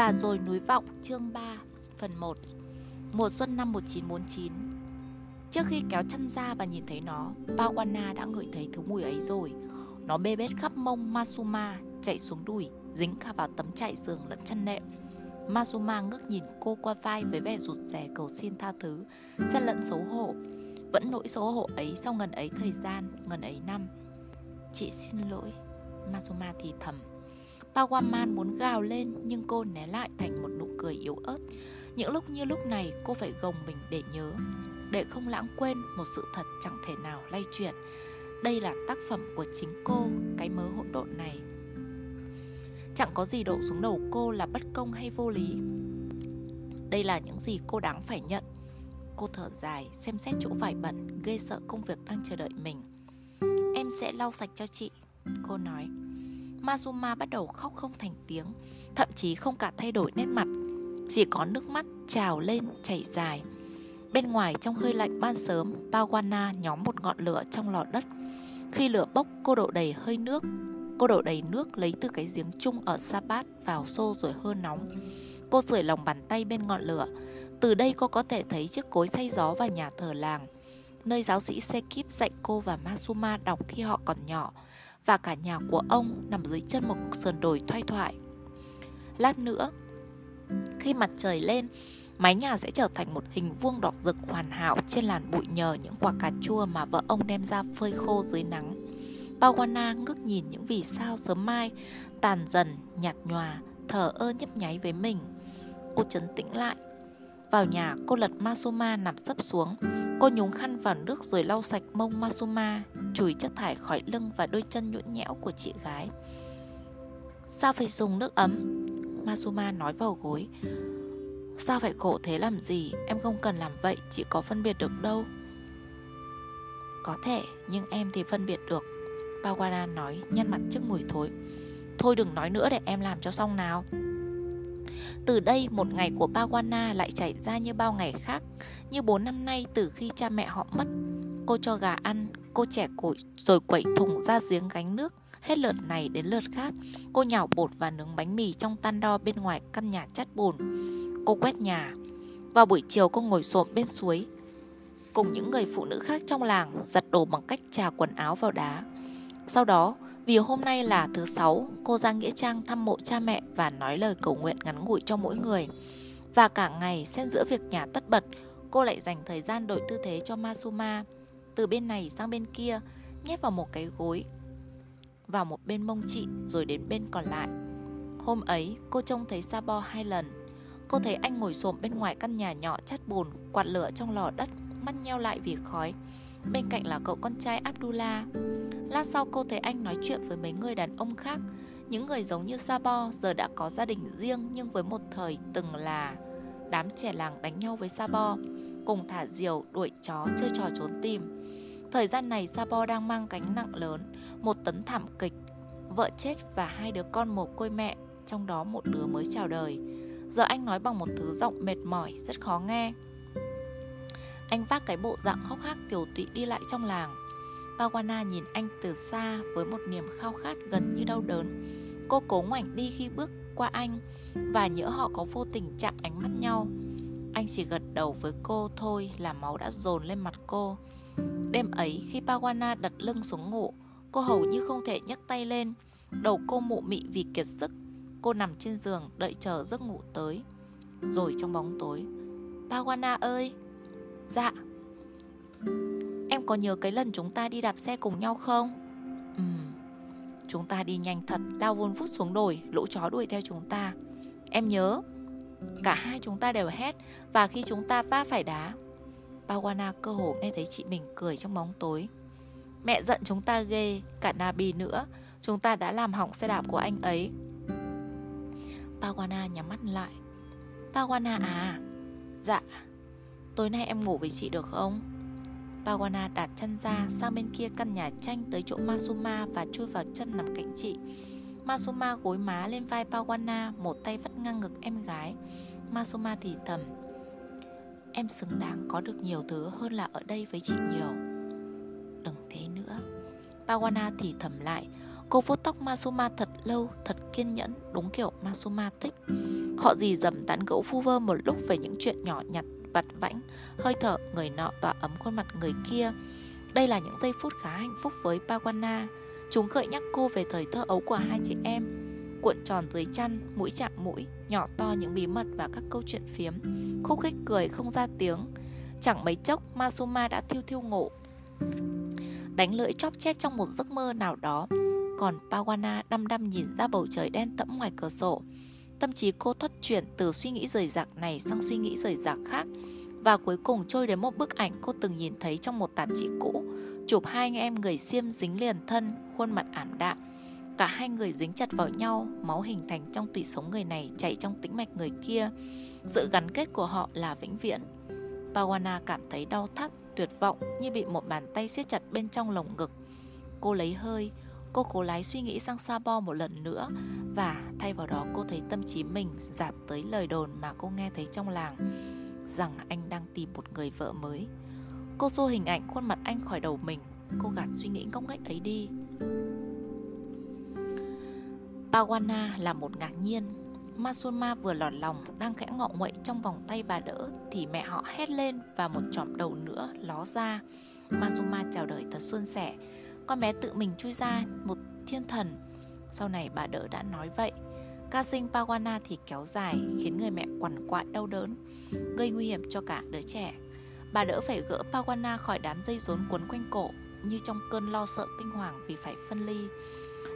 Và rồi núi vọng chương 3 phần 1 Mùa xuân năm 1949 Trước khi kéo chân ra và nhìn thấy nó, Pawana đã ngửi thấy thứ mùi ấy rồi. Nó bê bết khắp mông Masuma, chạy xuống đùi, dính cả vào tấm trải giường lẫn chăn nệm. Masuma ngước nhìn cô qua vai với vẻ rụt rè cầu xin tha thứ, xen lẫn xấu hổ. Vẫn nỗi xấu hổ ấy sau ngần ấy thời gian, ngần ấy năm. Chị xin lỗi, Masuma thì thầm. Pawaman muốn gào lên nhưng cô né lại thành một nụ cười yếu ớt. Những lúc như lúc này cô phải gồng mình để nhớ, để không lãng quên một sự thật chẳng thể nào lay chuyển. Đây là tác phẩm của chính cô, cái mớ hỗn độn này. Chẳng có gì đổ xuống đầu cô là bất công hay vô lý. Đây là những gì cô đáng phải nhận. Cô thở dài, xem xét chỗ vải bẩn, ghê sợ công việc đang chờ đợi mình. Em sẽ lau sạch cho chị, cô nói. Mazuma bắt đầu khóc không thành tiếng, thậm chí không cả thay đổi nét mặt, chỉ có nước mắt trào lên chảy dài. Bên ngoài trong hơi lạnh ban sớm, Bawana nhóm một ngọn lửa trong lò đất. Khi lửa bốc, cô đổ đầy hơi nước. Cô đổ đầy nước lấy từ cái giếng chung ở Sabat vào xô rồi hơ nóng. Cô sưởi lòng bàn tay bên ngọn lửa. Từ đây cô có thể thấy chiếc cối xay gió và nhà thờ làng, nơi giáo sĩ Sekip dạy cô và Masuma đọc khi họ còn nhỏ và cả nhà của ông nằm dưới chân một sườn đồi thoai thoải. Lát nữa, khi mặt trời lên, mái nhà sẽ trở thành một hình vuông đỏ rực hoàn hảo trên làn bụi nhờ những quả cà chua mà vợ ông đem ra phơi khô dưới nắng. Pawana ngước nhìn những vì sao sớm mai, tàn dần, nhạt nhòa, thở ơ nhấp nháy với mình. Cô chấn tĩnh lại. Vào nhà, cô lật Masuma nằm sấp xuống. Cô nhúng khăn vào nước rồi lau sạch mông Masuma, chùi chất thải khỏi lưng và đôi chân nhũn nhẽo của chị gái. Sao phải dùng nước ấm? Masuma nói vào gối. Sao phải khổ thế làm gì Em không cần làm vậy Chị có phân biệt được đâu Có thể nhưng em thì phân biệt được Bawana nói nhăn mặt trước mùi thối Thôi đừng nói nữa để em làm cho xong nào từ đây, một ngày của Pawana lại chảy ra như bao ngày khác, Như bốn năm nay từ khi cha mẹ họ mất. Cô cho gà ăn, Cô trẻ củi, rồi quẩy thùng ra giếng gánh nước. Hết lượt này đến lượt khác, Cô nhào bột và nướng bánh mì trong tan đo bên ngoài căn nhà chát bùn. Cô quét nhà. Vào buổi chiều, cô ngồi xổm bên suối. Cùng những người phụ nữ khác trong làng Giặt đồ bằng cách trà quần áo vào đá. Sau đó vì hôm nay là thứ sáu Cô ra Nghĩa Trang thăm mộ cha mẹ Và nói lời cầu nguyện ngắn ngủi cho mỗi người. Và cả ngày xen giữa việc nhà tất bật Cô lại dành thời gian đổi tư thế cho Masuma. Từ bên này sang bên kia Nhét vào một cái gối Vào một bên mông chị Rồi đến bên còn lại. Hôm ấy cô trông thấy Sabo hai lần. Cô thấy anh ngồi xổm bên ngoài căn nhà nhỏ chát bùn, quạt lửa trong lò đất, mắt nheo lại vì khói. Bên cạnh là cậu con trai Abdullah. Lát sau cô thấy anh nói chuyện với mấy người đàn ông khác, những người giống như Sabo giờ đã có gia đình riêng nhưng với một thời từng là đám trẻ làng đánh nhau với Sabo, cùng thả diều, đuổi chó, chơi trò trốn tìm. Thời gian này Sabo đang mang gánh nặng lớn, một tấn thảm kịch, vợ chết và hai đứa con mồ côi mẹ, trong đó một đứa mới chào đời. Giờ anh nói bằng một thứ giọng mệt mỏi Rất khó nghe anh vác cái bộ dạng hốc hác tiểu tụy đi lại trong làng. Pawana nhìn anh từ xa Với một niềm khao khát gần như đau đớn. Cô cố ngoảnh đi khi bước qua anh Và nhớ họ có vô tình chạm ánh mắt nhau. Anh chỉ gật đầu với cô thôi Là máu đã dồn lên mặt cô. Đêm ấy khi Pawana đặt lưng xuống ngủ, Cô hầu như không thể nhấc tay lên. Đầu cô mụ mị vì kiệt sức. Cô nằm trên giường đợi chờ giấc ngủ tới. Rồi trong bóng tối, Pawana ơi! Dạ. Em có nhớ cái lần chúng ta đi đạp xe cùng nhau không? Ừ. Chúng ta đi nhanh thật, Lao vun vút xuống đồi, Lũ chó đuổi theo chúng ta. Em nhớ, Cả hai chúng ta đều hét Và khi chúng ta va phải đá, Bawana cơ hồ nghe thấy chị mình cười trong bóng tối. Mẹ giận chúng ta ghê, Cả Nabi nữa, Chúng ta đã làm hỏng xe đạp của anh ấy. Pawana nhắm mắt lại. Pawana à? Dạ. Tối nay em ngủ với chị được không Pawana đạp chân ra sang bên kia căn nhà tranh tới chỗ Masuma và chui vào chân nằm cạnh chị. Masuma gối má lên vai Pawana, một tay vắt ngang ngực em gái. Masuma thì thầm. Em xứng đáng có được nhiều thứ hơn là ở đây với chị nhiều. Đừng thế nữa. Pawana thì thầm lại, Cô vuốt tóc Masuma thật lâu, thật kiên nhẫn, đúng kiểu Masuma thích. Họ dì dầm tán gẫu phu vơ một lúc về những chuyện nhỏ nhặt, vặt vãnh, hơi thở người nọ tỏa ấm khuôn mặt người kia. Đây là những giây phút khá hạnh phúc với Pawana. Chúng gợi nhắc cô về thời thơ ấu của hai chị em. Cuộn tròn dưới chăn, mũi chạm mũi, nhỏ to những bí mật và các câu chuyện phiếm. Khúc khích cười không ra tiếng. Chẳng mấy chốc Masuma đã thiêu thiêu ngộ. Đánh lưỡi chóp chép trong một giấc mơ nào đó. Còn Pawana đăm đăm nhìn ra bầu trời đen tẫm ngoài cửa sổ. Tâm trí cô thoát chuyển từ suy nghĩ rời rạc này sang suy nghĩ rời rạc khác. Và cuối cùng trôi đến một bức ảnh cô từng nhìn thấy trong một tạp chí cũ. Chụp hai anh em người xiêm dính liền thân, khuôn mặt ảm đạm. Cả hai người dính chặt vào nhau, máu hình thành trong tủy sống người này chảy trong tĩnh mạch người kia. Sự gắn kết của họ là vĩnh viễn. Pawana cảm thấy đau thắt, tuyệt vọng như bị một bàn tay siết chặt bên trong lồng ngực. Cô lấy hơi cô cố lái suy nghĩ sang Sabo một lần nữa và thay vào đó cô thấy tâm trí mình dạt tới lời đồn mà cô nghe thấy trong làng rằng anh đang tìm một người vợ mới. Cô xô hình ảnh khuôn mặt anh khỏi đầu mình, cô gạt suy nghĩ ngốc nghếch ấy đi. Pawana là một ngạc nhiên. Masuma vừa lọt lòng đang khẽ ngọ nguậy trong vòng tay bà đỡ thì mẹ họ hét lên và một chòm đầu nữa ló ra. Masuma chào đời thật suôn sẻ. Con bé tự mình chui ra một thiên thần. Sau này bà đỡ đã nói vậy. Ca sinh Pawana thì kéo dài khiến người mẹ quằn quại đau đớn gây nguy hiểm cho cả đứa trẻ. Bà đỡ phải gỡ Pawana khỏi đám dây rốn quấn quanh cổ như trong cơn lo sợ kinh hoàng vì phải phân ly.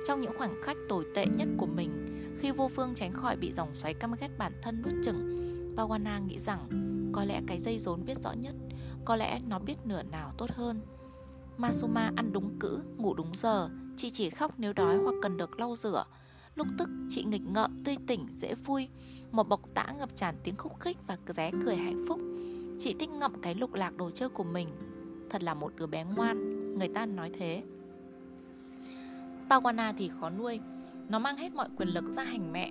Trong những khoảnh khắc tồi tệ nhất của mình, khi vô phương tránh khỏi bị dòng xoáy căm ghét bản thân nuốt chửng Pawana nghĩ rằng có lẽ cái dây rốn biết rõ nhất, có lẽ nó biết nửa nào tốt hơn. Masuma ăn đúng cữ, ngủ đúng giờ, chị chỉ khóc nếu đói hoặc cần được lau rửa. Lúc tức, chị nghịch ngợm, tươi tỉnh, dễ vui, một bọc tã ngập tràn tiếng khúc khích và ré cười hạnh phúc. Chị thích ngậm cái lục lạc đồ chơi của mình. Thật là một đứa bé ngoan Người ta nói thế. Pawana thì khó nuôi. Nó mang hết mọi quyền lực ra hành mẹ.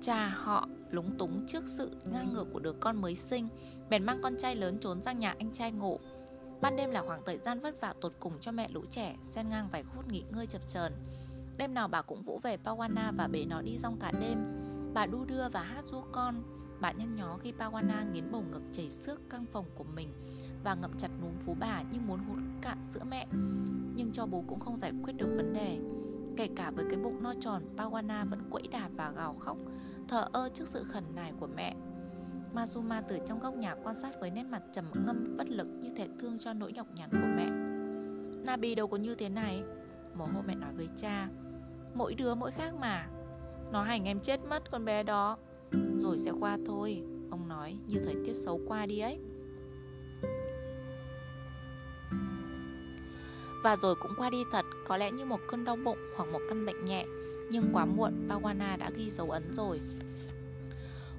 Cha họ lúng túng trước sự ngang ngược của đứa con mới sinh Bèn mang con trai lớn trốn sang nhà anh trai ngộ Ban đêm là khoảng thời gian vất vả tột cùng cho mẹ lũ trẻ, Xen ngang vài phút nghỉ ngơi chập chờn. Đêm nào bà cũng vỗ về Pawana và bế nó đi rong cả đêm. Bà đu đưa và hát ru con. Bà nhăn nhó khi Pawana nghiến bầu ngực chảy xước căn phòng của mình Và ngậm chặt núm phú bà như muốn hút cạn sữa mẹ. Nhưng cho bố cũng không giải quyết được vấn đề. Kể cả với cái bụng no tròn, Pawana vẫn quẫy đạp và gào khóc, Thờ ơ trước sự khẩn nài của mẹ. Masuma từ trong góc nhà quan sát với nét mặt trầm ngâm, bất lực như thể thương cho nỗi nhọc nhằn của mẹ. Nabi đâu có như thế này. Mồ hôi mẹ nói với cha. Mỗi đứa mỗi khác mà. Nó hành em chết mất con bé đó. Rồi sẽ qua thôi, Ông nói như thời tiết xấu qua đi ấy. Và rồi cũng qua đi thật, Có lẽ như một cơn đau bụng hoặc một căn bệnh nhẹ. Nhưng quá muộn Pawana đã ghi dấu ấn rồi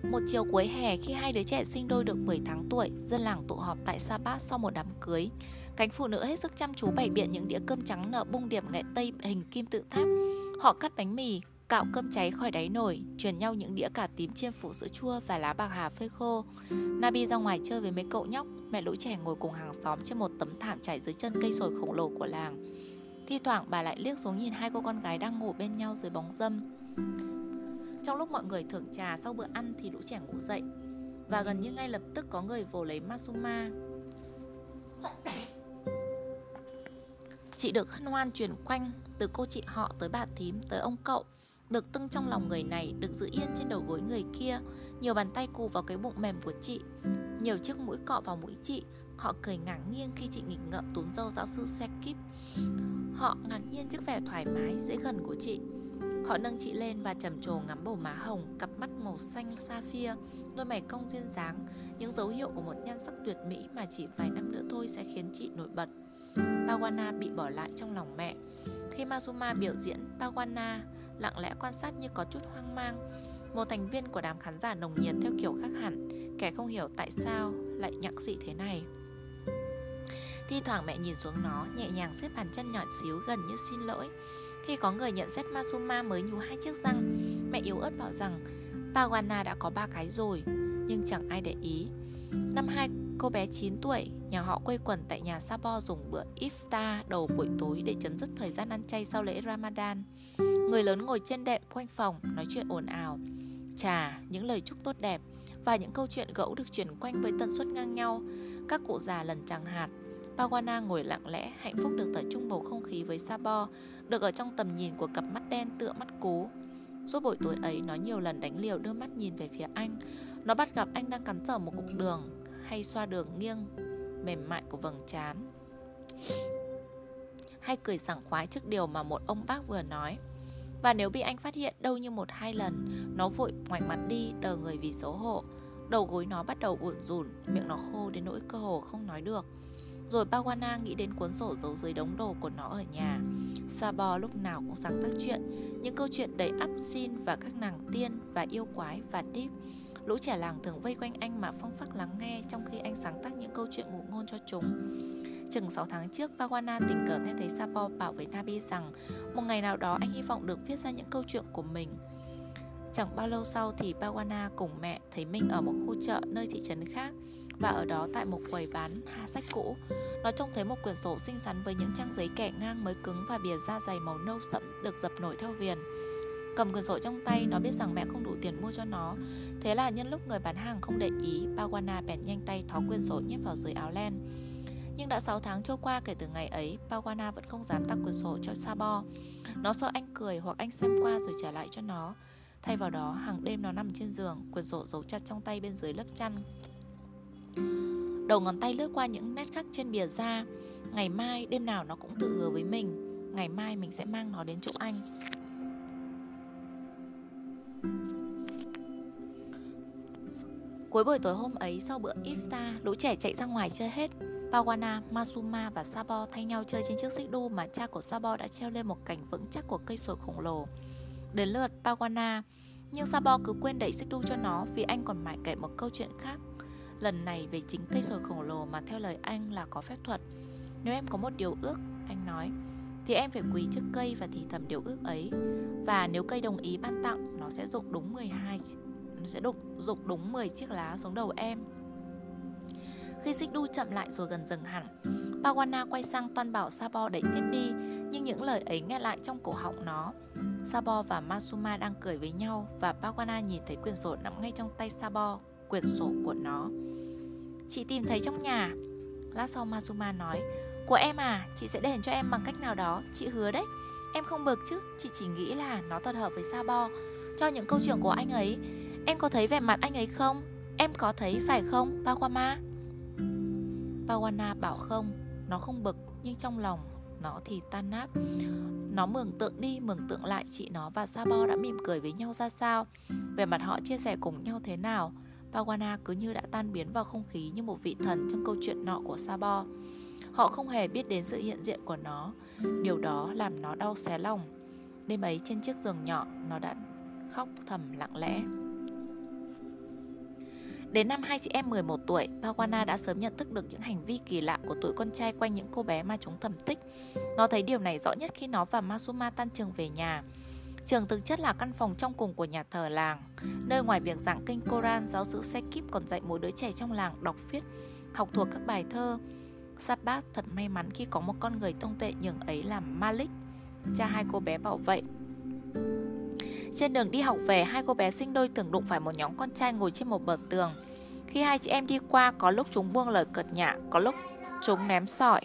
một chiều cuối hè khi hai đứa trẻ sinh đôi được 10 tháng tuổi, dân làng tụ họp tại Sapa sau một đám cưới. Cánh phụ nữ hết sức chăm chú bày biện những đĩa cơm trắng nở bung điểm nghệ tây hình kim tự tháp. Họ cắt bánh mì, cạo cơm cháy khỏi đáy nồi, truyền nhau những đĩa cà tím chiên phủ sữa chua và lá bạc hà phơi khô. Nabi ra ngoài chơi với mấy cậu nhóc, mẹ lũ trẻ ngồi cùng hàng xóm trên một tấm thảm trải dưới chân cây sồi khổng lồ của làng. Thi thoảng bà lại liếc xuống nhìn hai cô con gái đang ngủ bên nhau dưới bóng dâm. Trong lúc mọi người thưởng trà sau bữa ăn thì lũ trẻ ngủ dậy. Và gần như ngay lập tức có người vồ lấy Masuma. Chị được hân hoan truyền quanh từ cô chị họ tới bà thím, tới ông cậu. Được tưng trong lòng người này, được giữ yên trên đầu gối người kia. Nhiều bàn tay cù vào cái bụng mềm của chị. Nhiều chiếc mũi cọ vào mũi chị. Họ cười ngả nghiêng khi chị nghịch ngợm túm dâu giáo sư xe kíp họ ngạc nhiên trước vẻ thoải mái, dễ gần của chị họ nâng chị lên và trầm trồ ngắm bầu má hồng, cặp mắt màu xanh sapphire đôi mày cong duyên dáng. Những dấu hiệu của một nhan sắc tuyệt mỹ mà chỉ vài năm nữa thôi sẽ khiến chị nổi bật. Pawana bị bỏ lại trong lòng mẹ. Khi Mazuma biểu diễn, Pawana lặng lẽ quan sát như có chút hoang mang. Một thành viên của đám khán giả nồng nhiệt theo kiểu khác hẳn, kẻ không hiểu tại sao lại nhặng dị thế này. Thi thoảng mẹ nhìn xuống nó, nhẹ nhàng xếp bàn chân nhỏ xíu gần như xin lỗi khi có người nhận xét Masuma mới nhú hai chiếc răng mẹ yếu ớt bảo rằng Pawana đã có ba cái rồi nhưng chẳng ai để ý năm hai cô bé 9 tuổi nhà họ quây quần tại nhà Sabo dùng bữa iftar đầu buổi tối để chấm dứt thời gian ăn chay sau lễ Ramadan Người lớn ngồi trên đệm quanh phòng nói chuyện ồn ào trà, những lời chúc tốt đẹp và những câu chuyện gẫu được chuyển quanh với tần suất ngang nhau. Các cụ già lần chẳng hạt. Pawana ngồi lặng lẽ, hạnh phúc được tập trung bầu không khí với Sabo, được ở trong tầm nhìn của cặp mắt đen tựa mắt cú. Suốt buổi tối ấy, nó nhiều lần đánh liều đưa mắt nhìn về phía anh. Nó bắt gặp anh đang cắn dở một cục đường hay xoa đường nghiêng mềm mại của vầng trán hay cười sảng khoái trước điều mà một ông bác vừa nói. Và nếu bị anh phát hiện đâu như một hai lần, nó vội ngoảnh mặt đi, đờ người vì xấu hổ. Đầu gối nó bắt đầu buồn rùn, miệng nó khô đến nỗi cơ hồ không nói được. Rồi Bawana nghĩ đến cuốn sổ giấu dưới đống đồ của nó ở nhà. Sabo lúc nào cũng sáng tác chuyện, những câu chuyện đầy ắp xin và các nàng tiên và yêu quái và deep. Lũ trẻ làng thường vây quanh anh mà phong phắc lắng nghe trong khi anh sáng tác những câu chuyện ngụ ngôn cho chúng. Chừng 6 tháng trước, Pawana tình cờ nghe thấy Sapo bảo với Nabi rằng một ngày nào đó anh hy vọng được viết ra những câu chuyện của mình. Chẳng bao lâu sau thì Pawana cùng mẹ thấy mình ở một khu chợ nơi thị trấn khác và ở đó tại một quầy bán ha sách cũ. Nó trông thấy một quyển sổ xinh xắn với những trang giấy kẻ ngang mới cứng và bìa da dày màu nâu sẫm được dập nổi theo viền. Cầm quyển sổ trong tay, nó biết rằng mẹ không đủ tiền mua cho nó. Thế là nhân lúc người bán hàng không để ý, Pawana bèn nhanh tay tháo quyển sổ nhét vào dưới áo len. Nhưng đã 6 tháng trôi qua kể từ ngày ấy, Pawana vẫn không dám tặng quyển sổ cho Sabo. Nó sợ anh cười hoặc anh xem qua rồi trả lại cho nó. Thay vào đó, hàng đêm nó nằm trên giường, quyển sổ giấu chặt trong tay bên dưới lớp chăn. Đầu ngón tay lướt qua những nét khắc trên bìa da. Ngày mai, đêm nào nó cũng tự hứa với mình. Ngày mai mình sẽ mang nó đến chỗ anh. Cuối buổi tối hôm ấy sau bữa iftar, lũ trẻ chạy ra ngoài chơi hết. Pawana, Masuma và Sabo thay nhau chơi trên chiếc xích đu mà cha của Sabo đã treo lên một cành vững chắc của cây sồi khổng lồ. Đến lượt Pawana, nhưng Sabo cứ quên đẩy xích đu cho nó vì anh còn mải kể một câu chuyện khác. Lần này về chính cây sồi khổng lồ mà theo lời anh là có phép thuật. Nếu em có một điều ước, anh nói, thì em phải quỳ trước cây và thì thầm điều ước ấy. Và nếu cây đồng ý ban tặng, nó sẽ dụng đúng 12 nó sẽ đục dụng đúng 10 chiếc lá xuống đầu em. Khi xích đu chậm lại rồi gần dừng hẳn, Pawana quay sang toan bảo Sabo đẩy tiếp đi, nhưng những lời ấy nghe lại trong cổ họng nó. Sabo và Masuma đang cười với nhau và Pawana nhìn thấy quyển sổ nằm ngay trong tay Sabo, quyển sổ của nó. Chị tìm thấy trong nhà. Lát sau Masuma nói, của em à, chị sẽ đền cho em bằng cách nào đó, chị hứa đấy. Em không bực chứ, chị chỉ nghĩ là nó thật hợp với Sabo. Cho những câu chuyện của anh ấy, em có thấy vẻ mặt anh ấy không? Em có thấy phải không, Pawama? Pawana bảo không, nó không bực nhưng trong lòng nó thì tan nát. Nó mường tượng đi, mường tượng lại chị nó và Sabo đã mỉm cười với nhau ra sao. Về mặt họ chia sẻ cùng nhau thế nào. Pawana cứ như đã tan biến vào không khí như một vị thần trong câu chuyện nọ của Sabo. Họ không hề biết đến sự hiện diện của nó. Điều đó làm nó đau xé lòng. Đêm ấy trên chiếc giường nhỏ, nó đã khóc thầm lặng lẽ. Đến năm hai chị em 11 tuổi, Pawana đã sớm nhận thức được những hành vi kỳ lạ của tuổi con trai quanh những cô bé mà chúng thầm tích. Nó thấy điều này rõ nhất khi nó và Masuma tan trường về nhà. Trường thực chất là căn phòng trong cùng của nhà thờ làng, nơi ngoài việc giảng kinh Koran, giáo sư Sekip còn dạy mỗi đứa trẻ trong làng đọc viết, học thuộc các bài thơ. Sabbat thật may mắn khi có một con người tông tuệ nhường ấy là Malik, cha hai cô bé bảo vệ trên đường đi học về, hai cô bé sinh đôi tưởng đụng phải một nhóm con trai ngồi trên một bờ tường. Khi hai chị em đi qua, có lúc chúng buông lời cợt nhả, có lúc chúng ném sỏi.